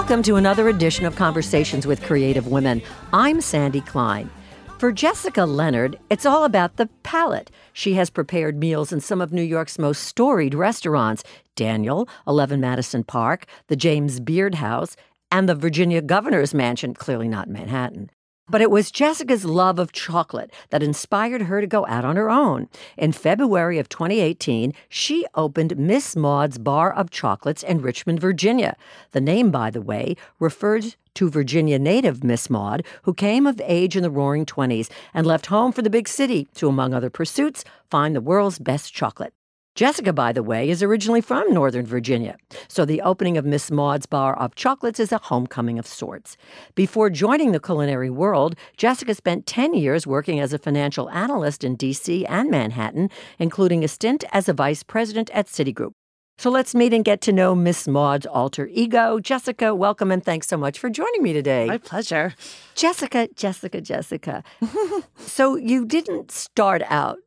Welcome to another edition of Conversations with Creative Women. I'm Sandy Klein. For Jessica Leonard, it's all about the palate. She has prepared meals in some of New York's most storied restaurants Daniel, 11 Madison Park, the James Beard House, and the Virginia Governor's Mansion, clearly not Manhattan. But it was Jessica's love of chocolate that inspired her to go out on her own. In February of 2018, she opened Miss Maud's Bar of Chocolates in Richmond, Virginia. The name, by the way, refers to Virginia native Miss Maud, who came of age in the roaring 20s and left home for the big city to, among other pursuits, find the world's best chocolate. Jessica, by the way, is originally from Northern Virginia, so the opening of Miss Maud's Bar of Chocolates is a homecoming of sorts. Before joining the culinary world, Jessica spent 10 years working as a financial analyst in D.C. and Manhattan, including a stint as a vice president at Citigroup. So let's meet and get to know Miss Maud's alter ego. Jessica, welcome and thanks so much for joining me today. My pleasure. Jessica, Jessica, Jessica. so you didn't start out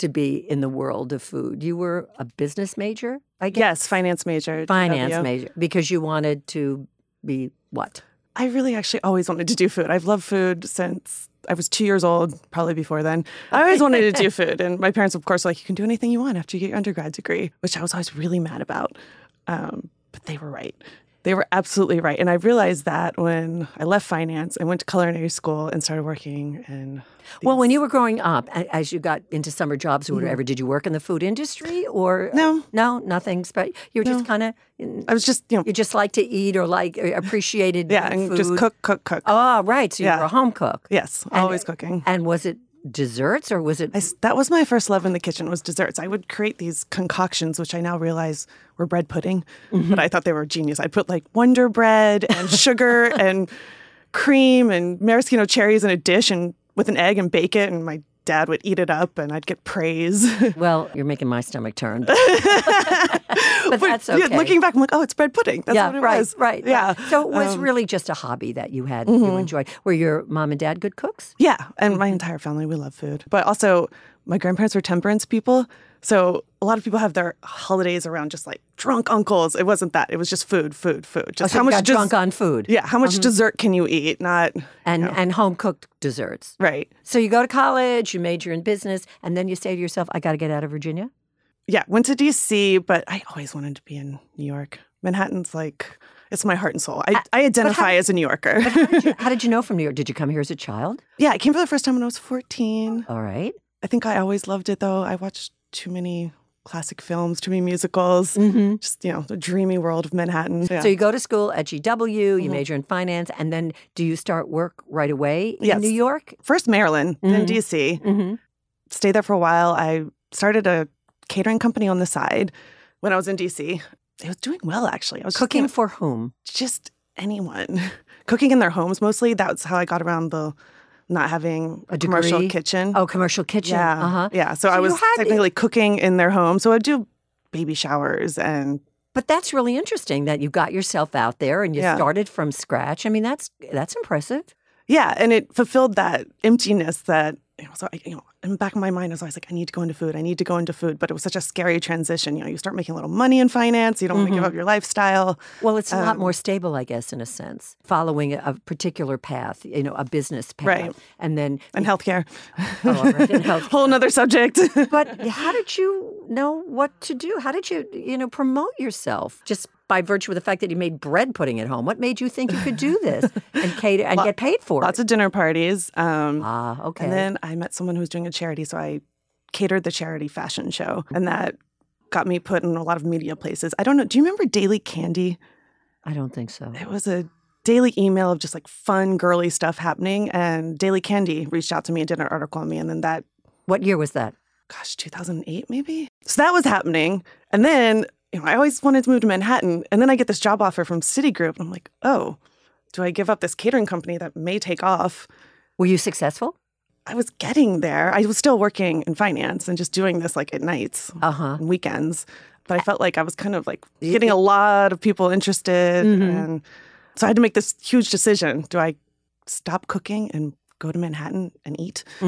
to be in the world of food. You were a business major, I guess? Yes, finance major. Finance W. major. Because you wanted to be what? I really actually always wanted to do food. I've loved food since I was two years old, probably before then. I always wanted to do food. And my parents, of course, were like, you can do anything you want after you get your undergrad degree, which I was always really mad about. Um, but they were right. They were absolutely right. And I realized that when I left finance and went to culinary school and started working in. Well, when you were growing up, as you got into summer jobs or whatever, did you work in the food industry or Mm-hmm. No. no, nothing? But you were just kind of I was just, you know, you just like to eat or like uh, appreciated yeah, and food. just cook, cook, cook. Oh, right. So you Yeah. were a home cook. Yes, And- always cooking. And was it desserts or was it I that was my first love in the kitchen was desserts. I would create these concoctions, which I now realize were bread pudding, Mm-hmm. but I thought they were genius. I'd put like Wonder Bread and sugar and cream and maraschino cherries in a dish and with an egg and bake it, and my dad would eat it up, and I'd get praise. Well, you're making my stomach turn. but that's Yeah, okay. Looking back, I'm like, oh, it's bread pudding. That's yeah, what it right, was. right. Yeah. So it was Um, really just a hobby that you had Mhm. you enjoyed. Were your mom and dad good cooks? Yeah, and Mm-hmm. my entire family, we love food. But also, my grandparents were temperance people. So a lot of people have their holidays around just like drunk uncles. It wasn't that. It was just food, food, food. Just Oh, so how you much got des- drunk on food. Yeah, how much Mhm. dessert can you eat? Not And you know. and home cooked desserts. right. So you go to college, you major in business, and then you say to yourself, I got to get out of Virginia. Yeah, went to DC, but I always wanted to be in New York. Manhattan's like it's my heart and soul. I, I identify as a New Yorker. How did, you, how did you know from New York? Did you come here as a child? yeah, I came for the first time when I was 14. All right. I think I always loved it though. I watched too many classic films, too many musicals. Mm-hmm. Just, you know, the dreamy world of Manhattan. Yeah. So you go to school at GW, you Mhm. major in finance, and then do you start work right away in Yes. New York? First Maryland, then Mhm. DC. Mm-hmm. Stayed there for a while. I started a catering company on the side when I was in DC. It was doing well actually. I was just, you Cooking know, for whom? just anyone. Cooking in their homes mostly. That's how I got around the not having A a, commercial kitchen. Oh, commercial kitchen. yeah. Uh-huh. Yeah. So, So I was technically cooking in their home. So I'd do baby showers and But that's really interesting that you got yourself out there and you Yeah. started from scratch. I mean, that's that's impressive. yeah, and it fulfilled that emptiness that you know, so I, you know, in the back of my mind, I was always like, I need to go into food. I need to go into food. But it was such a scary transition. You know, you start making a little money in finance. You don't want to give up your lifestyle. Well, it's a lot Um, more stable, I guess, in a sense, following a, particular path, you know, a business path, Right. and then. And healthcare. Oh, right, and healthcare. Whole nother subject. But how did you know what to do? How did you, you know, promote yourself? Just by virtue of the fact that he made bread pudding at home. What made you think you could do this and cater and get paid for Lots it? Lots of dinner parties. Um, ah, okay. And then I met someone who was doing a charity. So I catered the charity fashion show. And that got me put in a lot of media places. I don't know. Do you remember Daily Candy? I don't think so. It was a daily email of just like fun, girly stuff happening. And Daily Candy reached out to me and did an article on me. And then that, What year was that? gosh, 2008 maybe? So that was happening. And then, you know, I always wanted to move to Manhattan. And then I get this job offer from Citigroup. And I'm like, oh, do I give up this catering company that may take off? Were you successful? I was getting there. I was still working in finance and just doing this like at nights Uh huh. and weekends. But I felt like I was kind of like getting a lot of people interested. Mhm. And so I had to make this huge decision. Do I stop cooking and go to Manhattan and eat?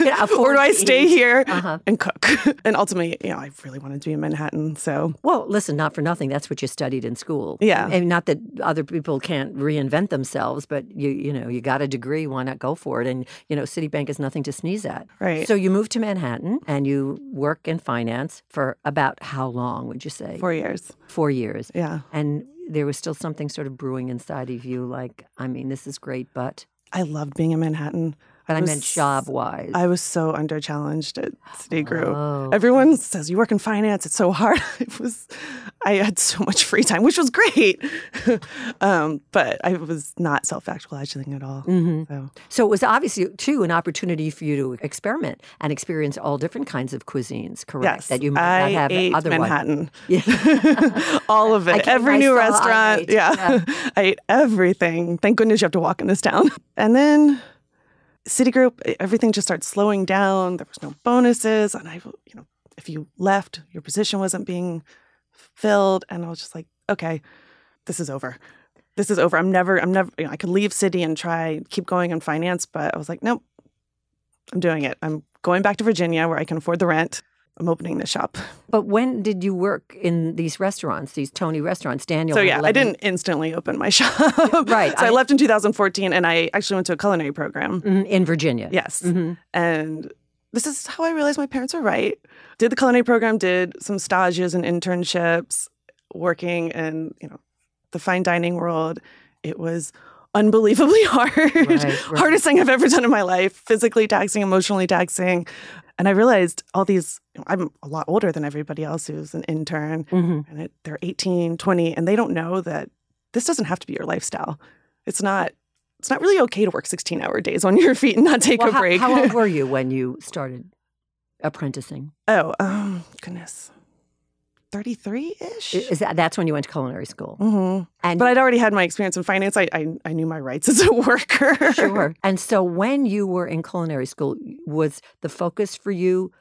Yeah, or do I stay eat. here Uh-huh. and cook? And ultimately, you know, I really wanted to be in Manhattan. So Well, listen, not for nothing. That's what you studied in school. Yeah. And not that other people can't reinvent themselves, but you you know, you got a degree, why not go for it? And you know, Citibank is nothing to sneeze at. Right. So you moved to Manhattan and you work in finance for about how long would you say? four years. Four years. Yeah. And there was still something sort of brewing inside of you like, I mean, this is great, but I loved being in Manhattan. But I, was- meant job wise. I was so under challenged at Citigroup. Oh. Everyone says you work in finance; it's so hard. It was, I had so much free time, which was great, um, but I was not self-actualizing at all. Mhm. So So it was obviously too an opportunity for you to experiment and experience all different kinds of cuisines, correct? yes, That you might I not have ate otherwise. Manhattan, Yeah. all of it, every new I restaurant. ate, yeah, yeah. I ate everything. Thank goodness you have to walk in this town. And then Citigroup, everything just started slowing down. There was no bonuses, and I, you know, if you left, your position wasn't being filled, and I was just like, okay, this is over. This is over. I'm never. I'm never. You know, I could leave Citi and try keep going in finance, but I was like, nope. I'm doing it. I'm going back to Virginia where I can afford the rent. I'm opening the shop. But when did you work in these restaurants, these Tony restaurants? Daniel. So yeah, I didn't instantly open my shop. right. So I, I- left in 2014, and I actually went to a culinary program. Mhm, in Virginia. Yes, Mhm. and this is how I realized my parents were right. Did the culinary program, did some stages and internships, working in you know the fine dining world. It was unbelievably hard. right. Hardest thing I've ever done in my life. Physically taxing, emotionally taxing. And I realized all these, I'm a lot older than everybody else who's an intern Mhm. and it, they're 18, 20, and they don't know that this doesn't have to be your lifestyle. It's not. It's not really okay to work 16 hour days on your feet and not take Well, a how, break. how old were you when you started apprenticing? oh, um, goodness. 33 I- ish. Is that that's when you went to culinary school? hmm And But I'd already had my experience in finance. I, I, I knew my rights as a worker. Sure. And so when you were in culinary school, was the focus for you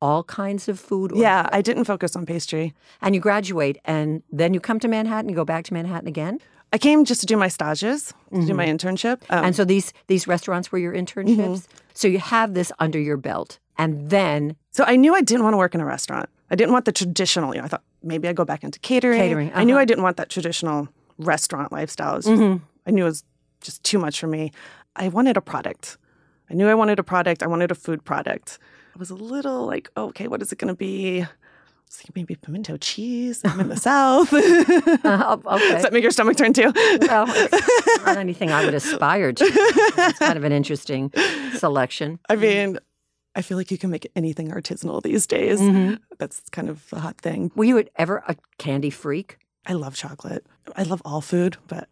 all kinds of food? Or, Yeah, I didn't focus on pastry. And you graduate and then you come to Manhattan, you go back to Manhattan again? I came just to do my stages, to do my internship. Um, and so these these restaurants were your internships? So you have this under your belt. And then So I knew I didn't want to work in a restaurant. I didn't want the traditional, you know, I thought maybe I'd go back into catering. Catering, I knew uh-huh. I didn't want that traditional restaurant lifestyle. Mm-hmm. I knew it was just too much for me. I wanted a product. I knew I wanted a product. I wanted a food product. I was a little like, oh, okay, what is it going to be? I was thinking maybe pimento cheese. I'm in the South. Uh, okay. that make your stomach turn too? well, it's not anything I would aspire to. It's kind of an interesting selection. I mean, I feel like you can make anything artisanal these days. Mhm. That's kind of a hot thing. Were you ever a candy freak? I love chocolate. I love all food, but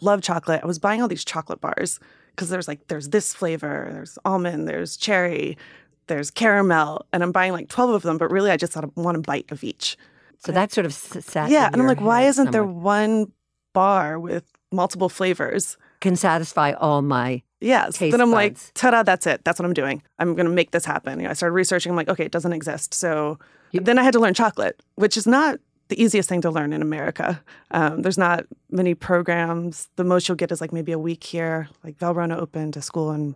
love chocolate. I was buying all these chocolate bars because there's like there's this flavor, there's almond, there's cherry, there's caramel, and I'm buying like 12 of them, but really I just thought I want a bite of each. So that sort of sat. yeah, and I'm like, why isn't there one bar with multiple flavors? Can satisfy all my Yes. Taste then I'm like, ta-da, that's it. That's what I'm doing. I'm going to make this happen. You know, I started researching. I'm like, okay, it doesn't exist. So then I had to learn chocolate, which is not the easiest thing to learn in America. Um, there's not many programs. The most you'll get is like maybe a week here. Like Valrhona opened a school in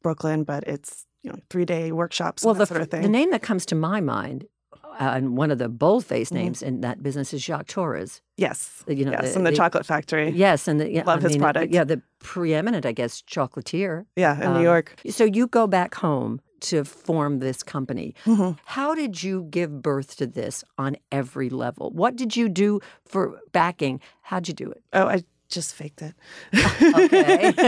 Brooklyn, but it's you know three day workshops well and the, sort of thing. the name that comes to my mind and one of the bold-faced Mhm. names in that business is Jacques Torres. yes, You know, yes, the- and the, the- chocolate factory. Yes, and the, yeah, Love I his mean, product. Yeah, the preeminent, I guess, chocolatier. Yeah, in Um, New York. So you go back home to form this company. Mhm. How did you give birth to this on every level? What did you do for backing? How'd you do it? Oh, I just faked it. Okay.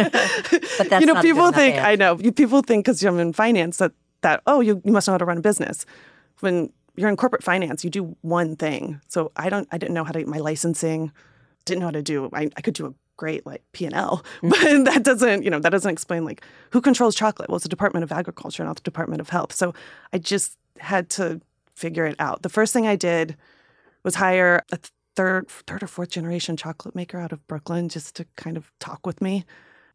But that's you know, not a good people think I know. People think because I'm in finance that that oh, you, you must know how to run a business. When you're in corporate finance, you do one thing. So I don't. I didn't know how to get my licensing. Didn't know how to do. I, I could do a great like P and L, Mm. but that doesn't. You know, that doesn't explain like who controls chocolate. Well, it's the Department of Agriculture, not the Department of Health. So I just had to figure it out. The first thing I did was hire a third, third or fourth generation chocolate maker out of Brooklyn just to kind of talk with me.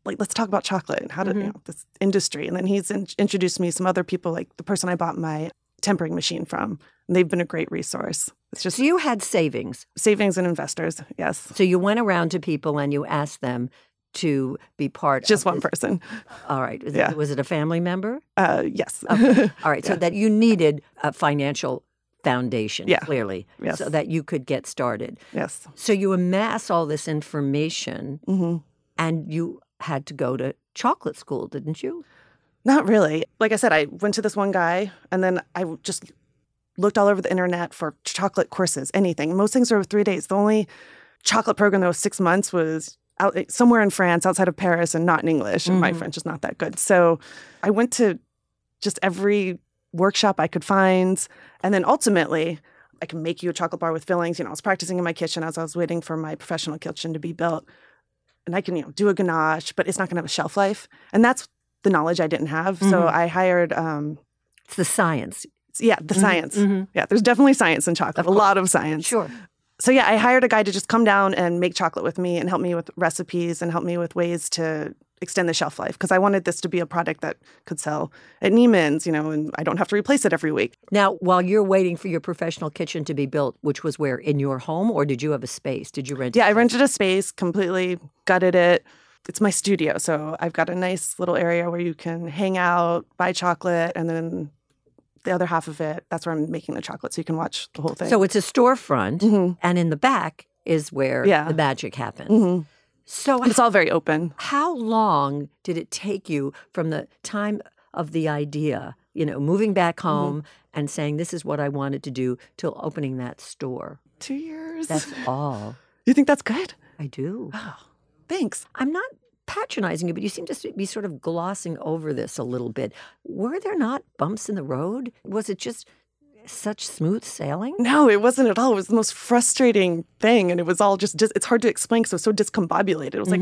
Like, let's talk about chocolate and how to, you know, this industry. And then he's in- introduced me to some other people, like the person I bought my tempering machine from. And they've been a great resource. It's just So you had savings. savings and investors. Yes. So you went around to people and you asked them, to be part Just one this- person. All right. Was, Yeah. it, was it a family member? Uh, yes. All right. So that you needed a financial foundation, Yeah. clearly, Yes. so that you could get started. yes. So you amass all this information hmm and you had to go to chocolate school, didn't you? Not really. Like I said, I went to this one guy and then I just looked all over the internet for chocolate courses, anything. Most things are three days. The only chocolate program that was six months was out somewhere in France, outside of Paris, and not in English. And my Mhm. French is not that good. So I went to just every workshop I could find. And then ultimately, I can make you a chocolate bar with fillings. You know, I was practicing in my kitchen as I was waiting for my professional kitchen to be built. And I can, you know, do a ganache, but it's not going to have a shelf life. And that's the knowledge I didn't have. So Mhm. I hired, um, It's the science. yeah, the Mhm, science. mhm. Yeah, there's definitely science in chocolate, a lot of science. Sure. So yeah, I hired a guy to just come down and make chocolate with me and help me with recipes and help me with ways to extend the shelf life because I wanted this to be a product that could sell at Neiman's, you know, and I don't have to replace it every week. Now, while you're waiting for your professional kitchen to be built, which was where in your home, or did you have a space? Did you rent? Yeah, I rented a space, completely gutted it. It's my studio, so I've got a nice little area where you can hang out, buy chocolate, and then the other half of it, that's where I'm making the chocolate, so you can watch the whole thing. So it's a storefront, Mhm. and in the back is where Yeah. the magic happens. Mhm. So, And it's all very open. how long did it take you from the time of the idea, you know, moving back Mm-hmm. home and saying this is what I wanted to do, till opening that store? Two years. That's all. you think that's good? I do. Oh, thanks. I'm not patronizing you, but you seem to be sort of glossing over this a little bit. Were there not bumps in the road? Was it just such smooth sailing? No, it wasn't at all. It was the most frustrating thing. And it was all just, dis- it's hard to explain because it was so discombobulated. It was like,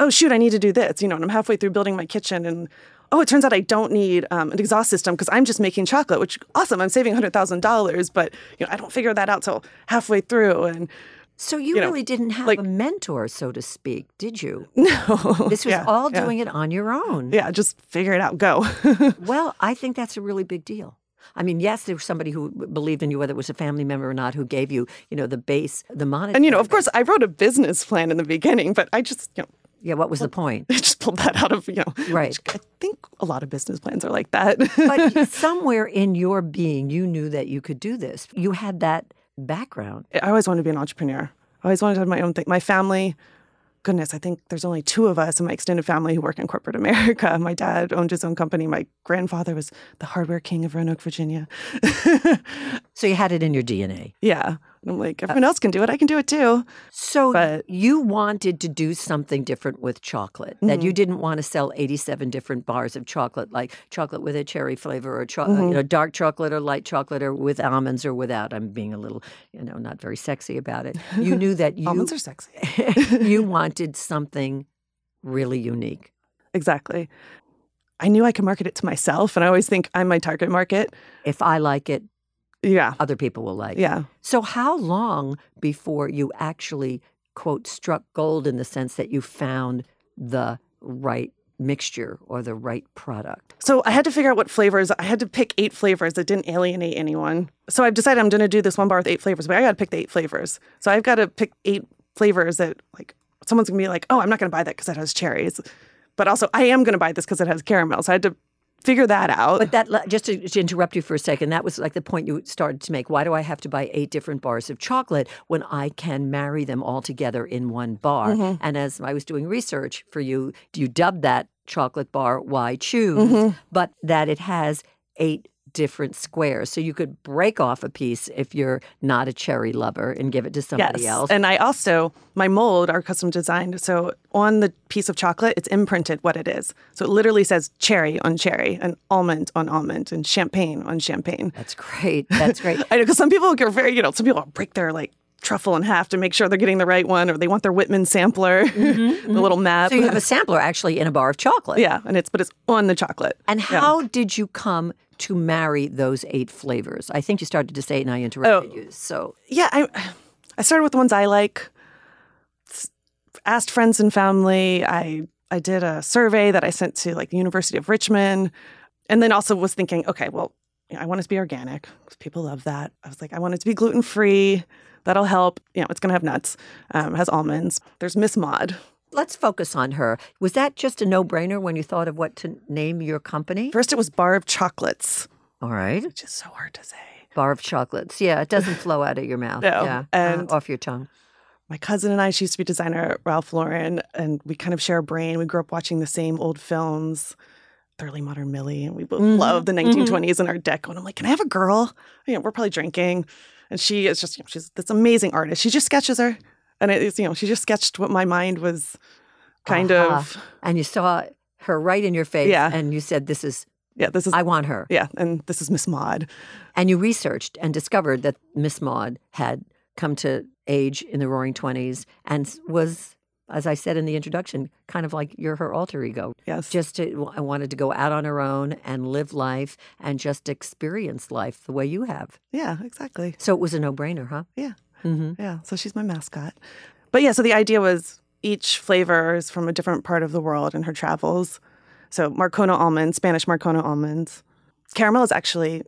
oh, shoot, I need to do this. You know, and I'm halfway through building my kitchen and, oh, it turns out I don't need um, an exhaust system because I'm just making chocolate, which awesome. I'm saving $100,000, but, you know, I don't figure that out till halfway through. And So you, You know, really didn't have like- a mentor, so to speak, did you? no. This was Yeah, all yeah. doing it on your own. Yeah, just figure it out, go. Well, I think that's a really big deal. I mean, yes, there was somebody who believed in you, whether it was a family member or not, who gave you, you know, the base, the monetary. and, you know, of course, I wrote a business plan in the beginning, but I just, you know, yeah. What was the point? I just pulled that out of, you know, Right. I think a lot of business plans are like that. But somewhere in your being, you knew that you could do this. You had that background. I always wanted to be an entrepreneur. I always wanted to have my own thing. My family, goodness, I think there's only two of us in my extended family who work in corporate America. My dad owned his own company. My grandfather was the hardware king of Roanoke, Virginia. So you had it in your DNA. yeah. And I'm like, everyone else can do it. I can do it too. So But- you wanted to do something different with chocolate. That Mm-hmm. you didn't want to sell 87 different bars of chocolate, like chocolate with a cherry flavor or cho- Mm-hmm. you know dark chocolate or light chocolate or with almonds or without. I'm being a little, you know, not very sexy about it. You knew that you Almonds are sexy. you wanted something really unique. exactly. I knew I could market it to myself. And I always think I'm my target market. If I like it, Yeah. other people will like it. Yeah. So how long before you actually quote struck gold in the sense that you found the right mixture or the right product? So I had to figure out what flavors. I had to pick eight flavors that didn't alienate anyone. So I've decided I'm going to do this one bar with eight flavors, but I got to pick the eight flavors. So I've got to pick eight flavors that like someone's going to be like, "Oh, I'm not going to buy that because it has cherries," but also I am going to buy this because it has caramel. So I had to figure that out. But that just to, to interrupt you for a second, that was like the point you started to make. Why do I have to buy eight different bars of chocolate when I can marry them all together in one bar? Mm-hmm. And as I was doing research for you, do you dubbed that chocolate bar "Why Choose," Mm-hmm. but that it has eight different squares, so you could break off a piece if you're not a cherry lover and give it to somebody yes, else. and I also my mold are custom designed. So on the piece of chocolate, it's imprinted what it is. So it literally says cherry on cherry, and almond on almond, and champagne on champagne. That's great. That's great. I know because some people are very, you know, some people break their like truffle in half to make sure they're getting the right one, or they want their Whitman sampler, mm-hmm, mm-hmm. the little map. so you have a sampler actually in a bar of chocolate. yeah, and it's but it's on the chocolate. And Yeah. how did you come to marry those eight flavors? I think you started to say it and I interrupted you. So Yeah, I I started with the ones I like. Asked friends and family. I I did a survey that I sent to like the University of Richmond, and then also was thinking, okay, well, I want it to be organic because people love that. I was like, I want it to be gluten free. That'll help. You know, it's gonna have nuts. Um, has almonds. There's Miss Maud, let's focus on her. Was that just a no brainer when you thought of what to name your company? First, it was Bar of Chocolates, All right. which is so hard to say. Bar of chocolates. Yeah, it doesn't flow out of your mouth. No, Yeah. uh, and- off your tongue. My cousin and I, she used to be designer at Ralph Lauren, and we kind of share a brain. We grew up watching the same old films, Thoroughly Modern Millie, and we both Mhm, love the 1920s in art deco. And I'm like, can I have a girl? You know, we're probably drinking. And she is just, you know, she's this amazing artist. She just sketches her. And it is, you know, she just sketched what my mind was kind Aha. of, And you saw her right in your face Yeah. and you said, This is, yeah, this is, I want her. yeah, and this is Miss Maud. And you researched and discovered that Miss Maud had come to age in the roaring 20s and was, as I said in the introduction, kind of like you're her alter ego. Yes. Just to, I wanted to go out on her own and live life and just experience life the way you have. yeah, exactly. So it was a no brainer, huh? Yeah. Hmm Yeah, so she's my mascot. But yeah, so the idea was each flavor is from a different part of the world in her travels. So Marcona almonds, Spanish Marcona almonds. Caramel is actually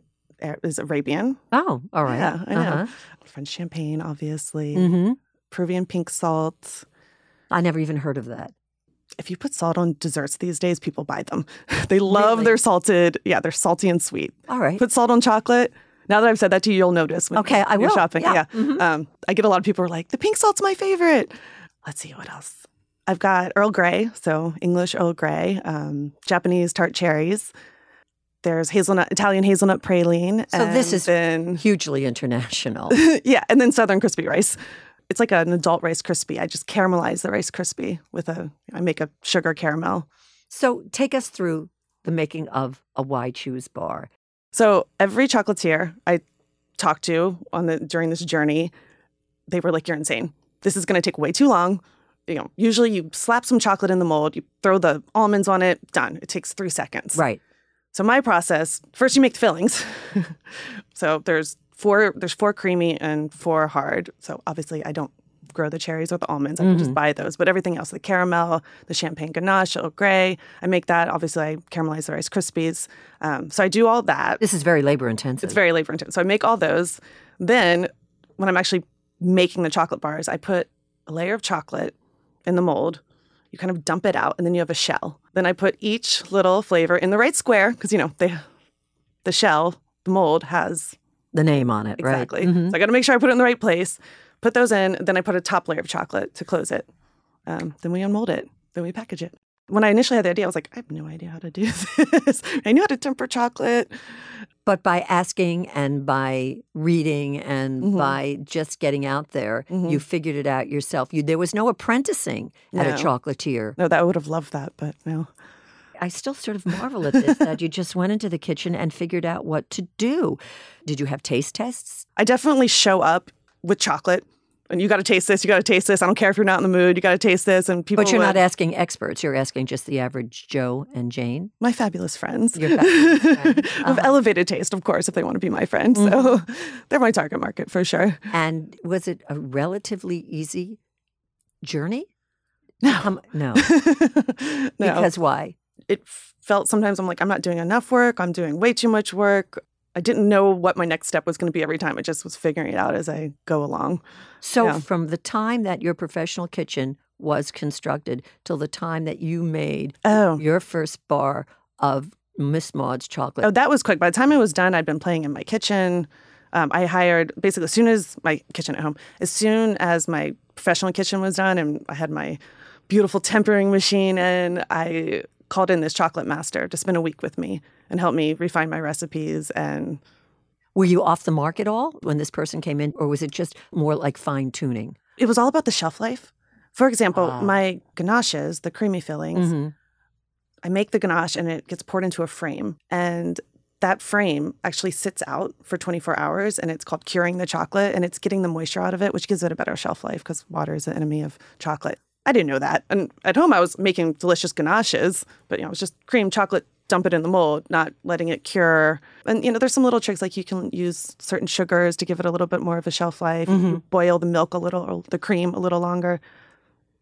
is Arabian. Oh, all right. Yeah, I know. Uh-huh. French champagne, obviously. hmm Peruvian pink salt. I never even heard of that. If you put salt on desserts these days, people buy them. they love Really? their salted. Yeah, they're salty and sweet. All right. Put salt on chocolate. Now that I've said that to you, you'll notice. When Okay, I you're will. shopping. Yeah. Yeah. Mhm. Um, I get a lot of people who are like, the pink salt's my favorite. Let's see what else. I've got Earl Grey, so English Earl Grey, um, Japanese tart cherries. There's hazelnut, Italian hazelnut praline. So this is- then Hugely international. yeah, and then Southern crispy rice. It's like an adult Rice Krispie. I just caramelize the Rice Krispie with a. I make a sugar caramel. so take us through the making of a Why Choose bar. So every chocolatier I talked to on the during this journey, they were like, "You're insane. This is going to take way too long." You know, usually you slap some chocolate in the mold, you throw the almonds on it, done. It takes three seconds. Right. So my process: first you make the fillings. so there's four. There's four creamy and four hard. So obviously I don't grow the cherries or the almonds. I can just buy those. But everything else, the caramel, the champagne ganache, Earl Grey, I make that. Obviously I caramelize the Rice Krispies. Um, so I do all that. This is very labor intensive. It's very labor intensive. So I make all those. Then when I'm actually making the chocolate bars, I put a layer of chocolate in the mold. You kind of dump it out, and then you have a shell. Then I put each little flavor in the right square because you know they, the shell, the mold has the name on it, exactly. right? Mhm. So I got to make sure I put it in the right place. Put those in. Then I put a top layer of chocolate to close it. Um, then we unmold it. Then we package it. When I initially had the idea, I was like, I have no idea how to do this. I knew how to temper chocolate. But by asking and by reading and Mhm. by just getting out there, Mhm. you figured it out yourself. You, there was no apprenticing at a chocolatier. No, that I would have loved that, but no. I still sort of marvel at this that you just went into the kitchen and figured out what to do. Did you have taste tests? I definitely show up with chocolate. And you got to taste this. You got to taste this. I don't care if you're not in the mood. You got to taste this. And people, But you're not asking experts. You're asking just the average Joe and Jane. my fabulous friends Your fabulous friends. of Uh-huh. Mm-hmm. elevated taste, of course, if they want to be my friend. So they're my target market for sure. And was it a relatively easy journey? No. Come- no. no, Because why? it felt sometimes I'm like, I'm not doing enough work. I'm doing way too much work. I didn't know what my next step was going to be every time. I just was figuring it out as I go along. So, Yeah. from the time that your professional kitchen was constructed till the time that you made Oh, your first bar of Miss Maud's chocolate, Oh, that was quick. By the time I was done, I'd been playing in my kitchen. Um, I hired basically as soon as my kitchen at home, as soon as my professional kitchen was done, and I had my beautiful tempering machine, and I called in this chocolate master to spend a week with me and help me refine my recipes. And were you off the mark at all when this person came in, or was it just more like fine tuning? it was all about the shelf life. For example, Ah. my ganaches, the creamy fillings, Mhm. I make the ganache and it gets poured into a frame. And that frame actually sits out for 24 hours and it's called curing the chocolate and it's getting the moisture out of it, which gives it a better shelf life because water is the enemy of chocolate. I didn't know that. And at home, I was making delicious ganaches, but you know, it was just cream, chocolate, dump it in the mold, not letting it cure. And you know, there's some little tricks like you can use certain sugars to give it a little bit more of a shelf life. You boil the milk a little or the cream a little longer.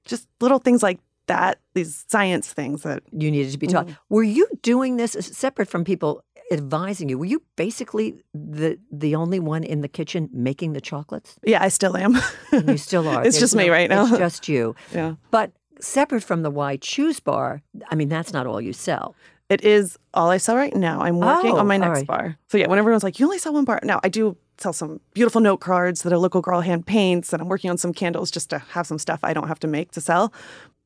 Just little things like that, these science things that You needed to be taught. Mm-hmm. Were you doing this separate from people advising you? Were you basically the the only one in the kitchen making the chocolates? Yeah, I still am. You still are. It's There's just me right now. It's just you. yeah. But separate from the Why Choose bar, I mean, that's not all you sell. It is all I sell right now. I'm working Oh, on my next right. bar. So yeah, when everyone's like, you only sell one bar. Now I do sell some beautiful note cards that a local girl hand paints, and I'm working on some candles just to have some stuff I don't have to make to sell.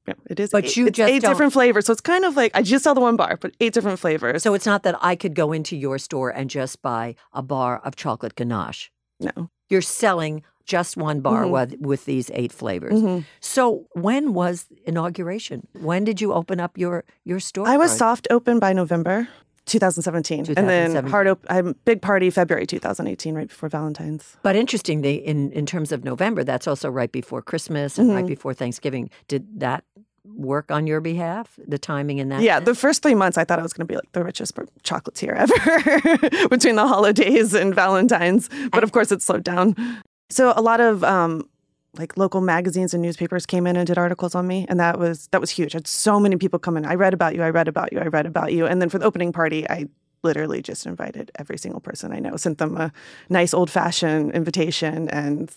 Yeah, it is. But eight, you it's just eight don't- different flavors, so it's kind of like I just sell the one bar, but eight different flavors. So it's not that I could go into your store and just buy a bar of chocolate ganache. no. You're selling just one bar Mhm. with, with these eight flavors. Mhm. So when was inauguration? When did you open up your your store? I was soft open by November 2017, and then hard open. I'm big party February 2018, right before Valentine's. But interestingly, in in terms of November, that's also right before Christmas and Mm-hmm. right before Thanksgiving. Did that work on your behalf? The timing in that? Yeah, sense? the first three months I thought I was going to be like the richest chocolatier ever between the holidays and Valentine's. But of course, it slowed down. So a lot of um, like local magazines and newspapers came in and did articles on me, and that was that was huge. I had so many people come in. I read about you. I read about you. I read about you. And then for the opening party, I literally just invited every single person I know, sent them a nice old fashioned invitation, and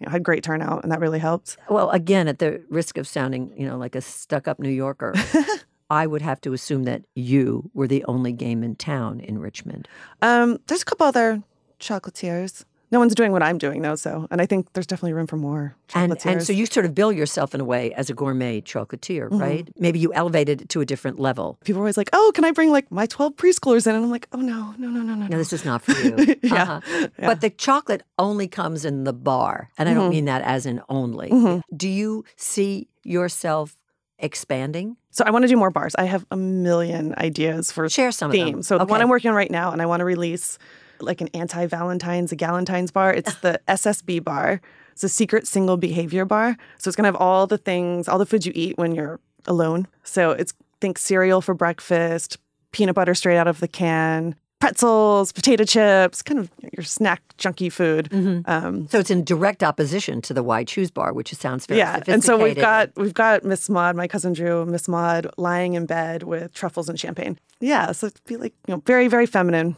you know, had great turnout, and that really helped. Well, again, at the risk of sounding, you know, like a stuck-up New Yorker, I would have to assume that you were the only game in town in Richmond. Um, there's a couple other chocolatiers. No one's doing what I'm doing though, so and I think there's definitely room for more And and so you sort of bill yourself in a way as a gourmet chocolatier, Mm-hmm. right? Maybe you elevated it to a different level. people are always like, "Oh, can I bring like my 12 preschoolers in?" And I'm like, "Oh no, no, no, no, no." No, no." this is not for you. Yeah, Uh-huh. yeah. Mm-hmm. But the chocolate only comes in the bar. And I don't mean that as in only. Do you see yourself expanding? So I want to do more bars. I have a million ideas for Share some of them. themes. So the one I'm working on right now, and I want to release like an anti-Valentine's, a Galentine's bar. It's the SSB bar. It's a secret single behavior bar. So it's gonna have all the things, all the foods you eat when you're alone. So it's think cereal for breakfast, peanut butter straight out of the can, pretzels, potato chips, kind of your snack junky food. Mm-hmm. Um, So it's in direct opposition to the Why Choose bar, which sounds very yeah, and so we've got we've got Miss Maud, my cousin Drew, Miss Maud, lying in bed with truffles and champagne. Yeah, so it'd be like you know very very feminine.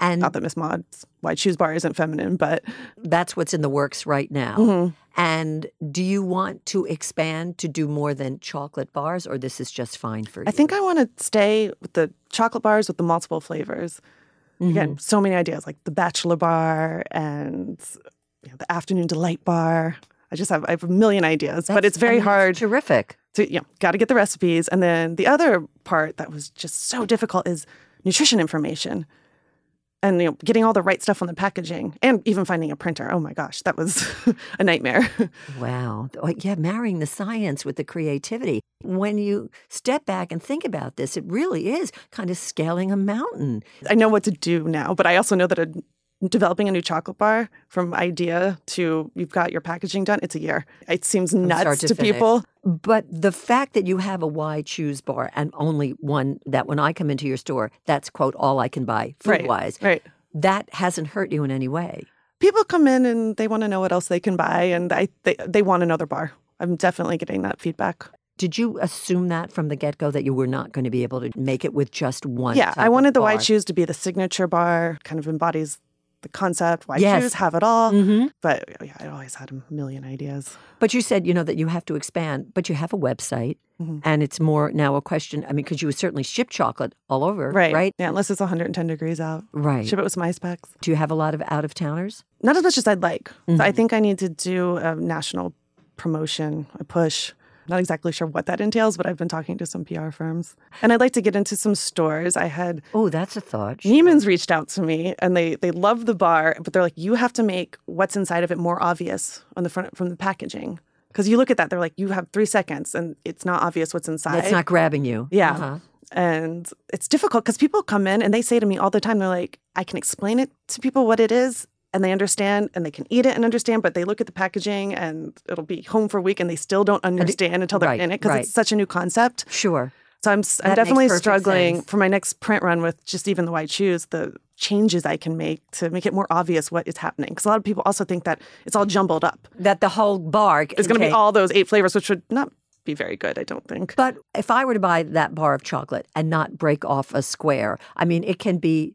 And Not that Miss Maud's Why Choose bar isn't feminine, but that's what's in the works right now. Mm-hmm. And do you want to expand to do more than chocolate bars, or this is just fine for you? I think I want to stay with the chocolate bars with the multiple flavors. Mm-hmm. Again, so many ideas like the bachelor bar and you know, the afternoon delight bar. I just have I have a million ideas, but it's very hard. Terrific. to you know, got to get the recipes. And then the other part that was just so difficult is nutrition information. And you know, getting all the right stuff on the packaging and even finding a printer. Oh my gosh, that was a nightmare. Wow. Oh, Yeah, marrying the science with the creativity. When you step back and think about this, it really is kind of scaling a mountain. I know what to do now, but I also know that a, developing a new chocolate bar from idea to you've got your packaging done, it's a year. It seems nuts to to, people. But the fact that you have a why choose bar and only one that when I come into your store, that's quote all I can buy food Right. wise, Right. right. that hasn't hurt you in any way. People come in and they want to know what else they can buy and I they, they want another bar. I'm definitely getting that feedback. Did you assume that from the get go that you were not going to be able to make it with just one? Yeah, I wanted the bar? Why Choose to be the signature bar, kind of embodies the concept. why Yes. shoes have it all. hmm But yeah, I always had a million ideas. But you said, you know, that you have to expand, but you have a website Mhm. and it's more now a question. I mean, because you would certainly ship chocolate all over, Right. Right. Yeah, unless it's 110 degrees out. Right. Ship it with some ice packs. Do you have a lot of out of towners? Not as much as I'd like. Mm-hmm. I think I need to do a national promotion, a push. Not exactly sure what that entails, but I've been talking to some PR firms. And I'd like to get into some stores. I had Oh, that's a thought. Neiman's reached out to me and they they love the bar, but they're like, you have to make what's inside of it more obvious on the front from the packaging. Because you look at that, they're like, you have three seconds and it's not obvious what's inside. That's not grabbing you. Yeah. Uh-huh. And it's difficult because people come in and they say to me all the time, they're like, I can explain it to people what it is and they understand and they can eat it and understand, but they look at the packaging and it'll be home for a week and they still don't understand until they're right, in it because right. it's such a new concept. Sure. So I'm, I'm definitely struggling sense. for my next print run with just even the Why Choose, the changes I can make to make it more obvious what is happening. Because a lot of people also think that it's all jumbled up. That the whole bar is going to be all those eight flavors, which would not be very good, I don't think. But if I were to buy that bar of chocolate and not break off a square, I mean, it can be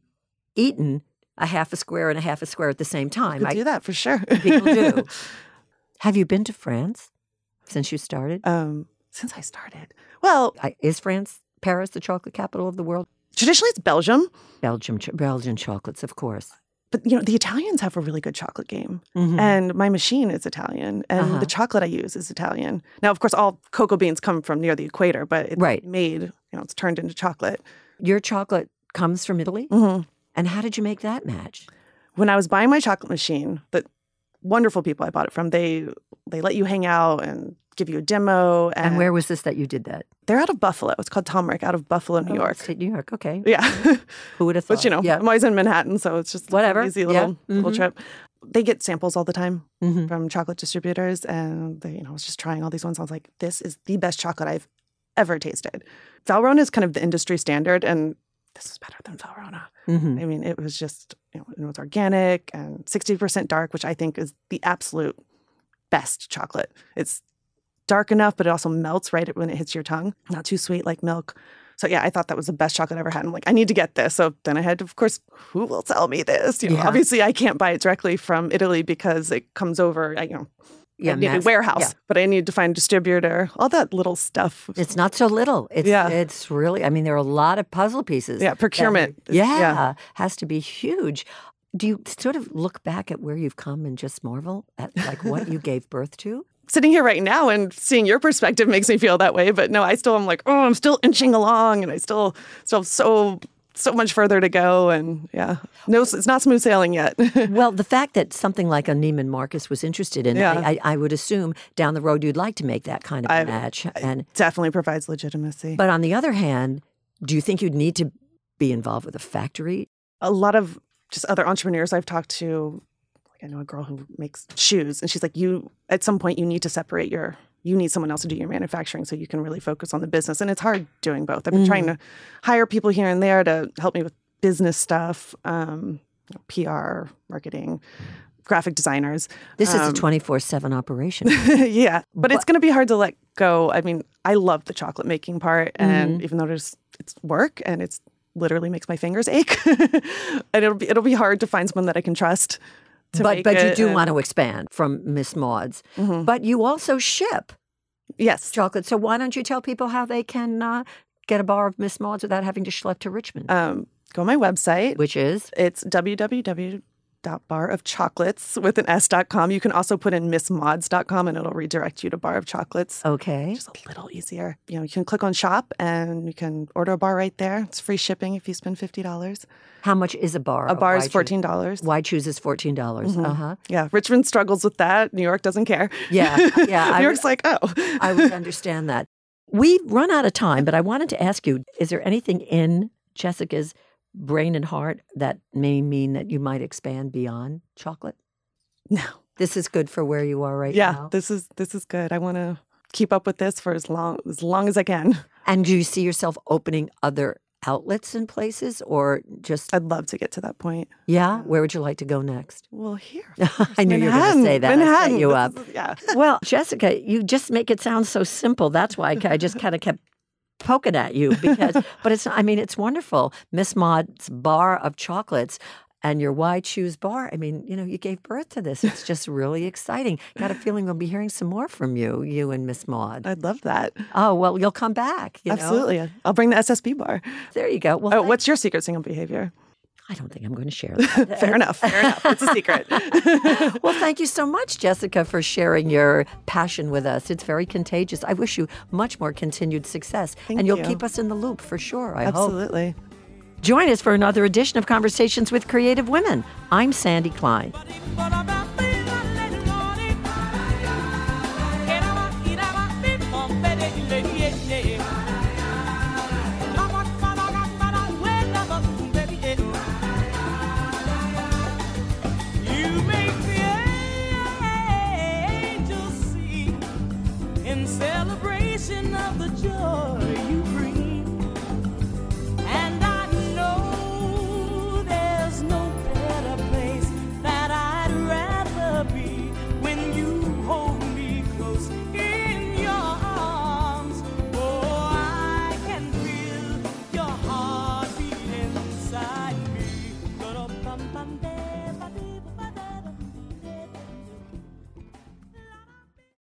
eaten a half a square and a half a square at the same time. I- do that for sure. people do. Have you been to France since you started? um, Since I started. Well, I, is France, Paris, the chocolate capital of the world? traditionally it's Belgium, Belgium, ch- Belgian chocolates, of course. but you know, the Italians have a really good chocolate game. Mhm. And my machine is Italian, and Uh-huh. the chocolate I use is Italian. Now, of course, all cocoa beans come from near the equator, but it's Right. made, you know, it's turned into chocolate. Your chocolate comes from Italy? hmm And how did you make that match? When I was buying my chocolate machine, the wonderful people I bought it from, they they let you hang out and give you a demo. And, And where was this that you did that? they're out of Buffalo. It's called Tomric, out of Buffalo, New Oh, York. upstate New York. Okay. Yeah. Who would have thought? But you know, yeah. I'm always in Manhattan, so it's just Whatever. an easy Yeah. little little trip. They get samples all the time Mhm. from chocolate distributors, and they, you know, I was just trying all these ones. I was like, this is the best chocolate I've ever tasted. Valrhona is kind of the industry standard, and this is better than Valrhona. Mhm. I mean, it was just, you know, it was organic and 60% dark, which I think is the absolute best chocolate. It's dark enough, but it also melts right when it hits your tongue. Not too sweet like milk. So yeah, I thought that was the best chocolate I ever had. I'm like, I need to get this. So then I had to, of course, who will sell me this? You know, Yeah. obviously I can't buy it directly from Italy because it comes over, I- you know, Yeah, need a warehouse. yeah. But I need to find a distributor, all that little stuff. It's not so little. It's Yeah. it's really I mean there are a lot of puzzle pieces. Yeah, procurement is- yeah, yeah. has to be huge. Do you sort of look back at where you've come and just marvel at like what you gave birth to? sitting here right now and seeing your perspective makes me feel that way. But no, I still am like, oh, I'm still inching along, and I still still have so so much further to go. And yeah, no, it's not smooth sailing yet. Well, the fact that something like a Neiman Marcus was interested in, Yeah. I, I, would assume down the road you'd like to make that kind of a I- match. and Definitely provides legitimacy. but on the other hand, do you think you'd need to be involved with a factory? a lot of just other entrepreneurs I've talked to, like I know a girl who makes shoes, and she's like, you at some point you need to separate your. You need someone else to do your manufacturing so you can really focus on the business. And it's hard doing both. I've been trying to hire people here and there to help me with business stuff, um, you know, PR, marketing, graphic designers. This is a Um, 24 7 operation. yeah, but, it's going to be hard to let go. I mean, I love the chocolate making part, and even though there's it's work and it's literally makes my fingers ache, and it'll be it'll be hard to find someone that I can trust. But but you do want to expand from Miss Maud's. Mhm. But you also ship yes. chocolate. So why don't you tell people how they can uh, get a bar of Miss Maud's without having to schlep to Richmond? Um, go on my website. which is It's www.barofchocolates with an s.com. You can also put in missmauds.com and it'll redirect you to Bar of Chocolates. okay. Just a little easier. You know, you can click on shop and you can order a bar right there. It's free shipping if you spend fifty dollars. How much is a bar? A bar is Why choose- fourteen dollars. Why chooses fourteen dollars? Uh huh. Yeah, Richmond struggles with that. New York doesn't care. Yeah, yeah, I New York's like, oh, I would understand that. We've run out of time, but I wanted to ask you: Is there anything in Jessica's brain and heart that may mean that you might expand beyond chocolate? no. This is good for where you are right Yeah, now. Yeah, this is this is good. I want to keep up with this for as long as long as I can. And do you see yourself opening other outlets and places, or just I'd love to get to that point. yeah? Where would you like to go next? Well, here. I knew you were going to say that. I set Manhattan. you up. is- yeah. Well, Jessica, you just make it sound so simple. That's why I just kind of kept poking at you because, but it's, I mean, it's wonderful. Miss Maud's bar of chocolates and your Why Choose bar. I mean, you know, you gave birth to this. It's just really exciting. Got a feeling we'll be hearing some more from you, you and Miss Maud. I'd love that. Oh, well, you'll come back. you know? Absolutely. I'll bring the SSB bar. There you go. Well, Oh, what's your secret single behavior? I don't think I'm going to share that. Fair enough. Fair enough. It's a secret. well, thank you so much, Jessica, for sharing your passion with us. It's very contagious. I wish you much more continued success. Thank and you'll you. keep us in the loop for sure, I hope. Absolutely. Join us for another edition of Conversations with Creative Women. I'm Sandy Klein.